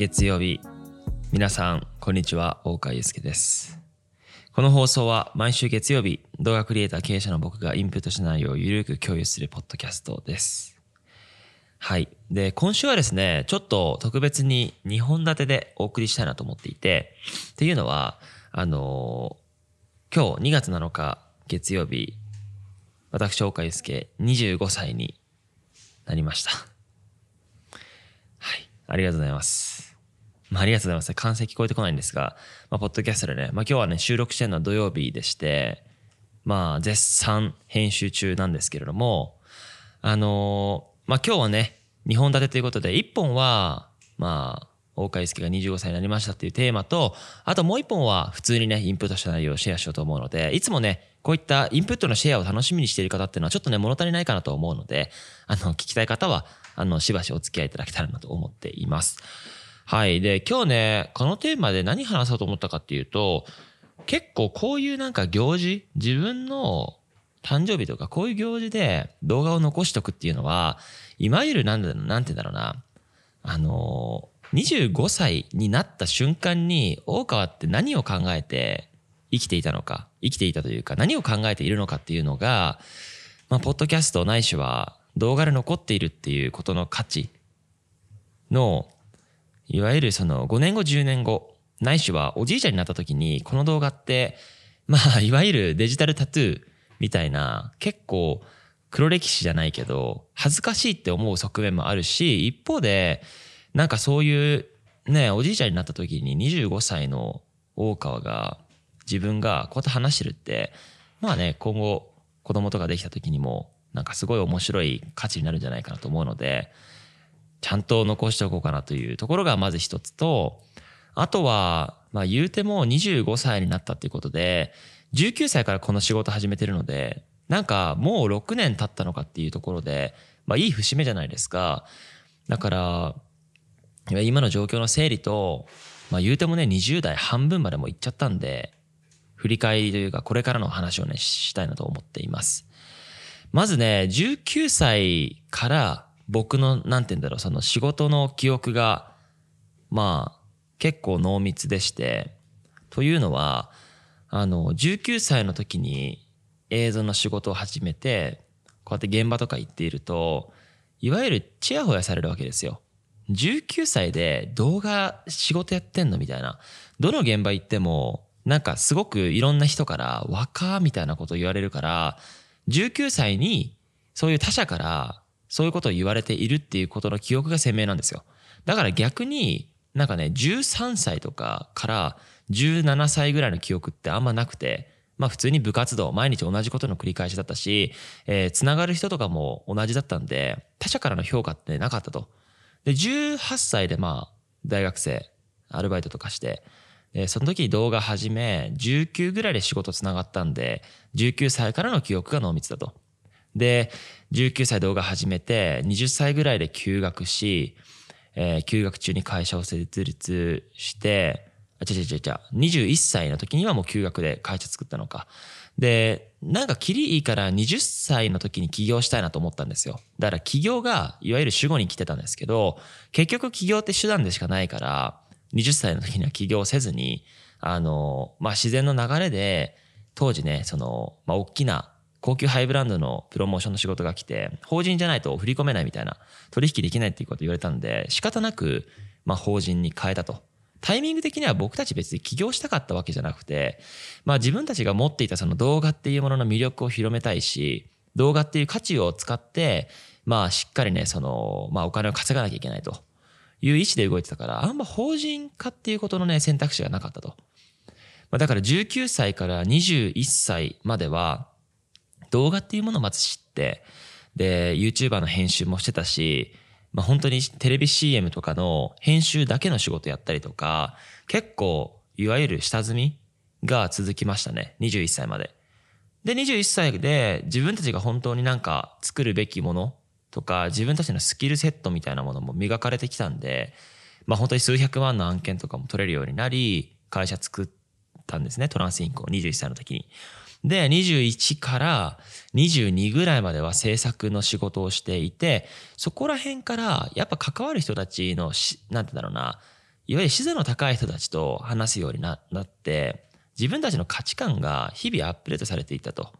月曜日。皆さんこんにちは。大川祐介です。この放送は毎週月曜日動画クリエイター経営者の僕がインプットした内容をゆるく共有するポッドキャストです。はい。で今週はですねちょっと特別に2本立てでお送りしたいなと思っていてっていうのはあのー、今日2月7日月曜日私大川祐介25歳になりました。はい。ありがとうございます。まあ、ありがとうございます。完成聞こえてこないんですが、まあ、ポッドキャストでね、まあ、今日はね、収録してるのは土曜日でして、まあ、絶賛編集中なんですけれども、あのー、まあ、今日はね、2本立てということで、1本は、まあ、大海介が25歳になりましたっていうテーマと、あともう1本は普通にね、インプットした内容をシェアしようと思うので、いつもね、こういったインプットのシェアを楽しみにしている方っていうのはちょっとね、物足りないかなと思うので、あの、聞きたい方は、あの、しばしお付き合いいただけたらなと思っています。はい。で、今日ね、このテーマで何話そうと思ったかっていうと、結構こういうなんか行事、自分の誕生日とかこういう行事で動画を残しとくっていうのは、いわゆるなんだなんて言うんだろうな、あの、25歳になった瞬間に大川って何を考えて生きていたのか、生きていたというか何を考えているのかっていうのが、まあ、ポッドキャストないしは動画で残っているっていうことの価値のいわゆるその5年後10年後ないしはおじいちゃんになった時にこの動画ってまあ いわゆるデジタルタトゥーみたいな結構黒歴史じゃないけど恥ずかしいって思う側面もあるし一方でなんかそういうねおじいちゃんになった時に25歳の大川が自分がこうやって話してるってまあね今後子供とかできた時にもなんかすごい面白い価値になるんじゃないかなと思うのでちゃんと残しておこうかなというところがまず一つと、あとは、まあ言うても25歳になったっていうことで、19歳からこの仕事始めてるので、なんかもう6年経ったのかっていうところで、まあいい節目じゃないですか。だから、今の状況の整理と、まあ言うてもね、20代半分までも行っちゃったんで、振り返りというか、これからの話をね、したいなと思っています。まずね、19歳から僕の、なんて言うんだろう、その仕事の記憶が、まあ、結構濃密でして、というのは、あの、19歳の時に映像の仕事を始めて、こうやって現場とか行っていると、いわゆるチヤホヤされるわけですよ。19歳で動画仕事やってんのみたいな。どの現場行っても、なんかすごくいろんな人から若みたいなこと言われるから、19歳にそういう他者からそういうことを言われているっていうことの記憶が鮮明なんですよ。だから逆になんかね、13歳とかから17歳ぐらいの記憶ってあんまなくて、まあ普通に部活動、毎日同じことの繰り返しだったし、えー、つながる人とかも同じだったんで、他者からの評価ってなかったと。で、18歳でまあ、大学生、アルバイトとかして、で、その時に動画始め、19ぐらいで仕事つながったんで、19歳からの記憶が濃密だと。で、19歳動画始めて、20歳ぐらいで休学し、えー、休学中に会社を設立して、あ、違う違う違う、21歳の時にはもう休学で会社作ったのか。で、なんかキリいいから20歳の時に起業したいなと思ったんですよ。だから起業がいわゆる主語に来てたんですけど、結局起業って手段でしかないから、20歳の時には起業せずに、あの、まあ、自然の流れで、当時ね、その、まあ、大きな高級ハイブランドのプロモーションの仕事が来て、法人じゃないと振り込めないみたいな、取引できないっていうこと言われたんで、仕方なく、まあ法人に変えたと。タイミング的には僕たち別に起業したかったわけじゃなくて、まあ自分たちが持っていたその動画っていうものの魅力を広めたいし、動画っていう価値を使って、まあしっかりね、その、まあお金を稼がなきゃいけないという意思で動いてたから、あんま法人化っていうことのね、選択肢がなかったと。まあだから19歳から21歳までは、動画っていうものをまず知って、で、YouTuber の編集もしてたし、まあ本当にテレビ CM とかの編集だけの仕事やったりとか、結構、いわゆる下積みが続きましたね。21歳まで。で、21歳で自分たちが本当になんか作るべきものとか、自分たちのスキルセットみたいなものも磨かれてきたんで、まあ本当に数百万の案件とかも取れるようになり、会社作ったんですね。トランスインコ21歳の時に。で、21から22ぐらいまでは制作の仕事をしていて、そこら辺からやっぱ関わる人たちのし、なんてだろうな、いわゆる視座の高い人たちと話すようになって自分たちの価値観が日々アップデートされていったと。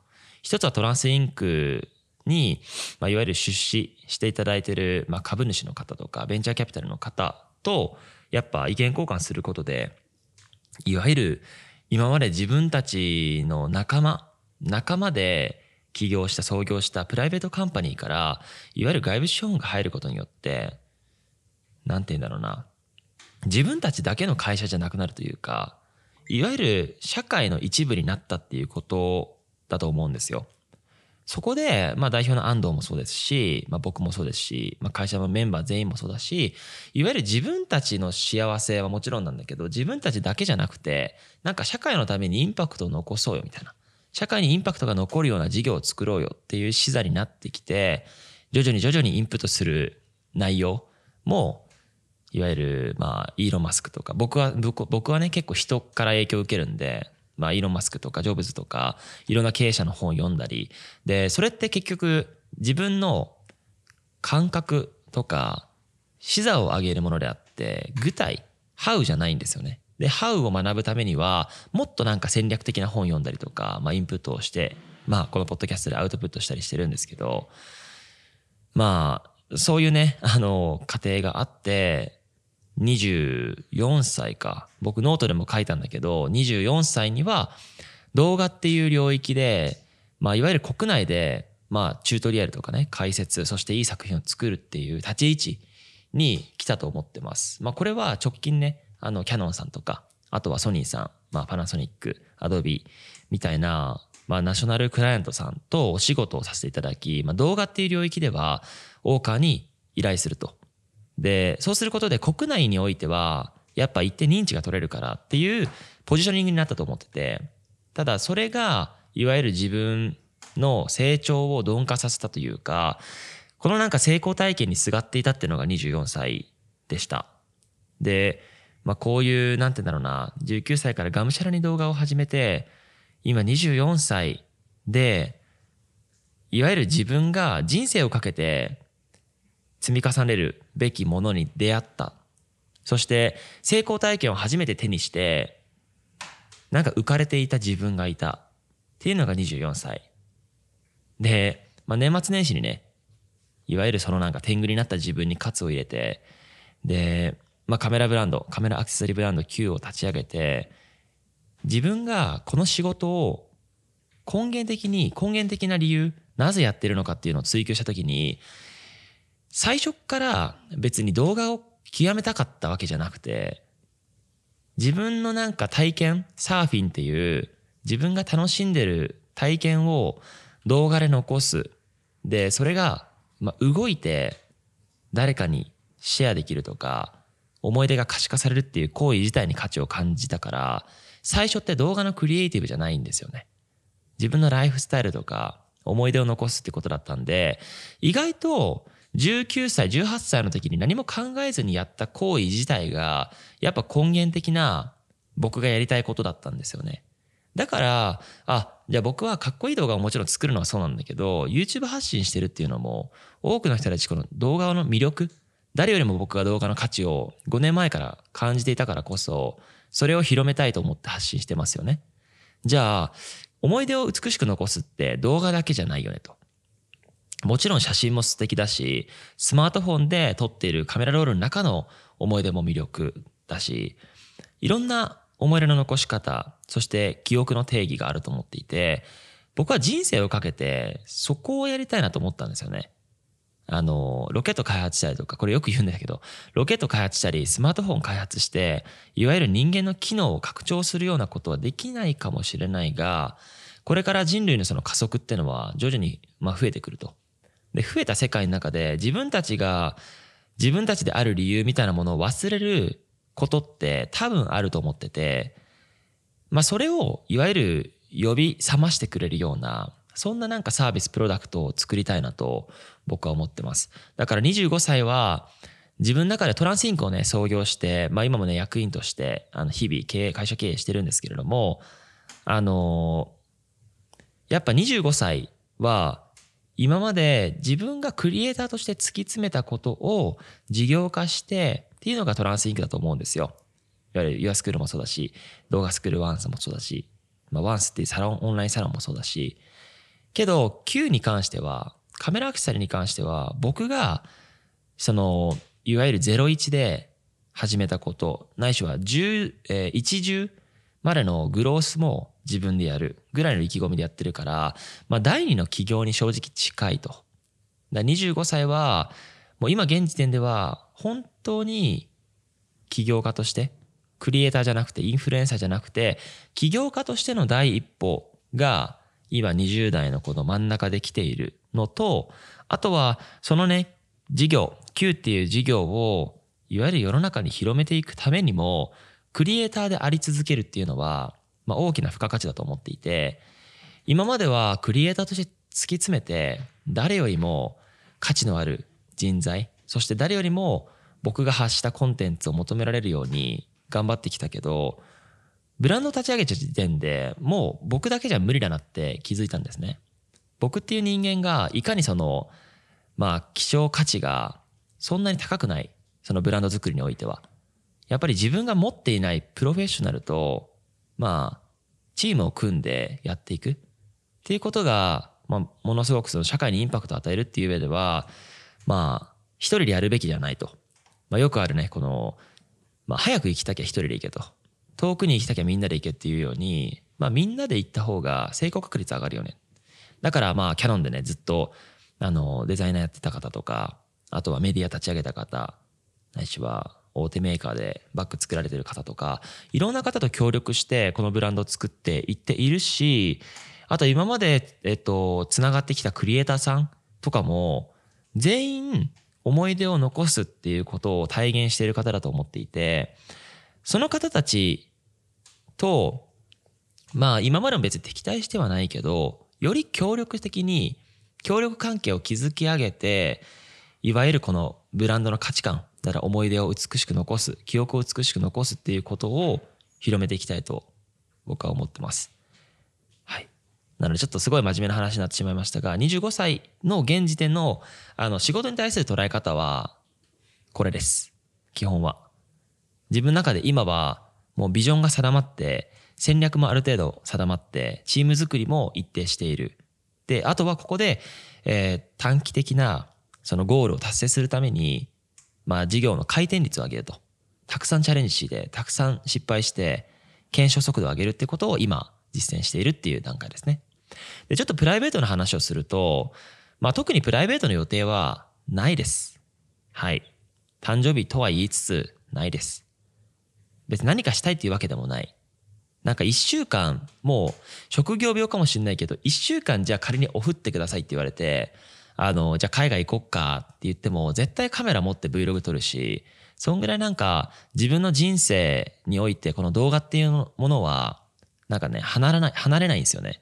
一つはトランスインクに、まあ、いわゆる出資していただいている、まあ、株主の方とかベンチャーキャピタルの方とやっぱ意見交換することでいわゆる今まで自分たちの仲間仲間で起業した創業したプライベートカンパニーからいわゆる外部資本が入ることによってなんて言うんだろうな自分たちだけの会社じゃなくなるというかいわゆる社会の一部になったっていうことだと思うんですよ。そこで、まあ代表の安藤もそうですし、まあ僕もそうですし、まあ会社のメンバー全員もそうだし、いわゆる自分たちの幸せはもちろんなんだけど、自分たちだけじゃなくて、なんか社会のためにインパクトを残そうよみたいな。社会にインパクトが残るような事業を作ろうよっていう視座になってきて、徐々に徐々にインプットする内容も、いわゆる、まあ、イーロン・マスクとか、僕は、僕はね、結構人から影響を受けるんで、まあ、イーロン・マスクとか、ジョブズとか、いろんな経営者の本を読んだり、で、それって結局、自分の感覚とか、視座を上げるものであって、具体、How じゃないんですよね。で、 How を学ぶためには、もっとなんか戦略的な本読んだりとか、まあ、インプットをして、まあ、このポッドキャストでアウトプットしたりしてるんですけど、まあ、そういうね、あの、過程があって、24歳か。僕ノートでも書いたんだけど、24歳には動画っていう領域で、まあ、いわゆる国内で、まあ、チュートリアルとかね、解説、そしていい作品を作るっていう立ち位置に来たと思ってます。まあ、これは直近ね、あの、キャノンさんとか、あとはソニーさん、まあ、パナソニック、アドビみたいな、まあ、ナショナルクライアントさんとお仕事をさせていただき、まあ、動画っていう領域では、オーカーに依頼すると。で、そうすることで国内においては、やっぱ一定認知が取れるからっていうポジショニングになったと思ってて、ただそれが、いわゆる自分の成長を鈍化させたというか、このなんか成功体験にすがっていたっていうのが24歳でした。で、まあこういう、なんてんだろうな、19歳からがむしゃらに動画を始めて、今24歳で、いわゆる自分が人生をかけて積み重ねるべきものに出会った。そして成功体験を初めて手にして、なんか浮かれていた自分がいた。っていうのが24歳。で、まあ、年末年始にね、いわゆるそのなんか天狗になった自分に喝を入れて、で、まあ、カメラブランド、カメラアクセサリーブランド Q を立ち上げて、自分がこの仕事を根源的に、根源的な理由、なぜやってるのかっていうのを追求したときに、最初から別に動画を極めたかったわけじゃなくて、自分のなんか体験、サーフィンっていう自分が楽しんでる体験を動画で残す。で、それが、まあ、動いて誰かにシェアできるとか、思い出が可視化されるっていう行為自体に価値を感じたから、最初って動画のクリエイティブじゃないんですよね。自分のライフスタイルとか思い出を残すってことだったんで、意外と19歳、18歳の時に何も考えずにやった行為自体が、やっぱ根源的な僕がやりたいことだったんですよね。だから、あ、じゃあ僕はかっこいい動画をもちろん作るのはそうなんだけど、YouTube 発信してるっていうのも、多くの人たちこの動画の魅力、誰よりも僕が動画の価値を5年前から感じていたからこそ、それを広めたいと思って発信してますよね。じゃあ、思い出を美しく残すって動画だけじゃないよねと。もちろん写真も素敵だし、スマートフォンで撮っているカメラロールの中の思い出も魅力だし、いろんな思い出の残し方、そして記憶の定義があると思っていて、僕は人生をかけてそこをやりたいなと思ったんですよね。あの、ロケット開発したりとか、これよく言うんだけど、ロケット開発したり、スマートフォン開発して、いわゆる人間の機能を拡張するようなことはできないかもしれないが、これから人類のその加速っていうのは徐々にま増えてくると。で、増えた世界の中で自分たちが自分たちである理由みたいなものを忘れることって多分あると思ってて、まあそれをいわゆる呼び覚ましてくれるような、そんななんかサービス、プロダクトを作りたいなと僕は思ってます。だから25歳は自分の中でトランスインクをね、創業して、まあ今もね、役員として、あの、日々経営、会社経営してるんですけれども、あのやっぱ25歳は、今まで自分がクリエイターとして突き詰めたことを事業化してっていうのがトランスインクだと思うんですよ。いわゆる Your School もそうだし、動画スクールワンスもそうだし、まあ、ワンスっていうサロン、オンラインサロンもそうだし、けど Q に関しては、カメラアクセサリーに関しては、僕が、その、いわゆる01で始めたこと、ないしは10、えー、一重までのグロースも自分でやるぐらいの意気込みでやってるから、まあ、第二の起業に正直近いと。だ25歳は、もう今現時点では、本当に起業家として、クリエイターじゃなくて、インフルエンサーじゃなくて、起業家としての第一歩が、今20代のこの真ん中で来ているのと、あとは、そのね、事業、Q っていう事業を、いわゆる世の中に広めていくためにも、クリエイターであり続けるっていうのは、まあ、大きな付加価値だと思っていて、今まではクリエイターとして突き詰めて、誰よりも価値のある人材、そして誰よりも僕が発したコンテンツを求められるように頑張ってきたけど、ブランド立ち上げた時点でもう僕だけじゃ無理だなって気づいたんですね。僕っていう人間がいかにその、まあ希少価値がそんなに高くない、そのブランド作りにおいては。やっぱり自分が持っていないプロフェッショナルと、まあ、チームを組んでやっていくっていうことが、まあ、ものすごくその社会にインパクトを与えるっていう上では、まあ、一人でやるべきじゃないと。まあ、よくあるね、この、まあ、早く行きたきゃ一人で行けと。遠くに行きたきゃみんなで行けっていうように、まあ、みんなで行った方が成功確率上がるよね。だから、まあ、キャノンでね、ずっと、あの、デザイナーやってた方とか、あとはメディア立ち上げた方、ないしは、大手メーカーでバッグ作られてる方とか、いろんな方と協力してこのブランドを作っていっているし、あと今まで、えっと、つながってきたクリエイターさんとかも、全員思い出を残すっていうことを体現している方だと思っていて、その方たちと、まあ今までも別に敵対してはないけど、より協力的に協力関係を築き上げて、いわゆるこのブランドの価値観だから思い出を美しく残す、記憶を美しく残すっていうことを広めていきたいと僕は思ってます。はい。なのでちょっとすごい真面目な話になってしまいましたが、25歳の現時点のあの仕事に対する捉え方はこれです。基本は。自分の中で今はもうビジョンが定まって戦略もある程度定まってチーム作りも一定している。で、あとはここで、えー、短期的なそのゴールを達成するためにまあ事業の回転率を上げると。たくさんチャレンジして、たくさん失敗して、検証速度を上げるってことを今実践しているっていう段階ですね。で、ちょっとプライベートの話をすると、まあ特にプライベートの予定はないです。はい。誕生日とは言いつつ、ないです。別に何かしたいっていうわけでもない。なんか一週間、もう職業病かもしれないけど、一週間じゃあ仮にオフってくださいって言われて、あの、じゃあ海外行こっかって言っても、絶対カメラ持って Vlog 撮るし、そんぐらいなんか自分の人生においてこの動画っていうものは、なんかね、離れない、離れないんですよね。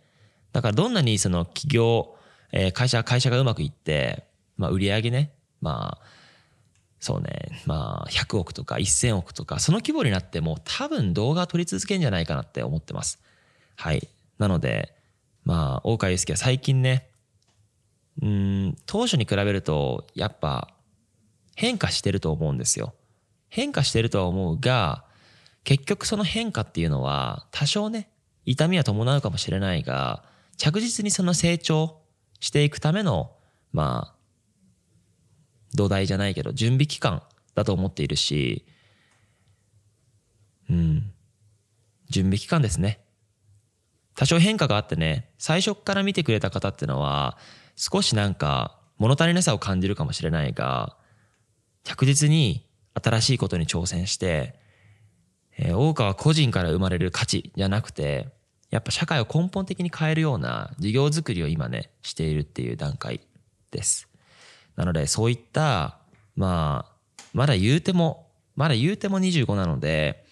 だからどんなにその企業、えー、会社、会社がうまくいって、まあ売り上げね、まあ、そうね、まあ100億とか1000億とか、その規模になっても多分動画を撮り続けるんじゃないかなって思ってます。はい。なので、まあ、大川祐介は最近ね、うん当初に比べるとやっぱ変化してると思うんですよ。変化してるとは思うが結局その変化っていうのは多少ね痛みは伴うかもしれないが着実にその成長していくためのまあ土台じゃないけど準備期間だと思っているしうん準備期間ですね多少変化があってね最初から見てくれた方ってのは少しなんか物足りなさを感じるかもしれないが、着実に新しいことに挑戦して、えー、大川個人から生まれる価値じゃなくて、やっぱ社会を根本的に変えるような事業づくりを今ね、しているっていう段階です。なので、そういった、まあ、まだ言うても、まだ言うても25なので、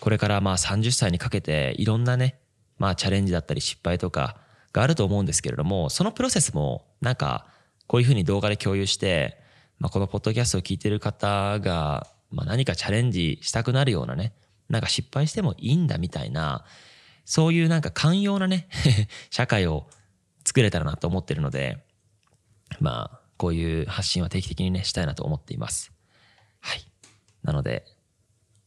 これからまあ30歳にかけていろんなね、まあチャレンジだったり失敗とか、があると思うんですけれども、そのプロセスもなんかこういうふうに動画で共有して、まあ、このポッドキャストを聞いてる方が、まあ、何かチャレンジしたくなるようなね、なんか失敗してもいいんだみたいな、そういうなんか寛容なね 社会を作れたらなと思ってるので、まあ、こういう発信は定期的にね、したいなと思っています。はい。なので、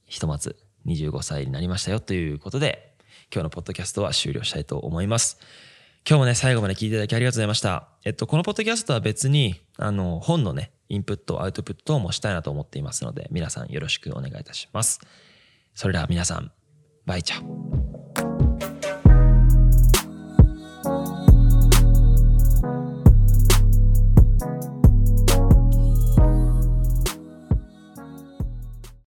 ひとまず25歳になりましたよということで、今日のポッドキャストは終了したいと思います。今日もね、最後まで聞いていただきありがとうございました。えっと、このポッドキャストは別に、あの、本のね、インプット、アウトプットもしたいなと思っていますので、皆さんよろしくお願いいたします。それでは皆さん、バイチャ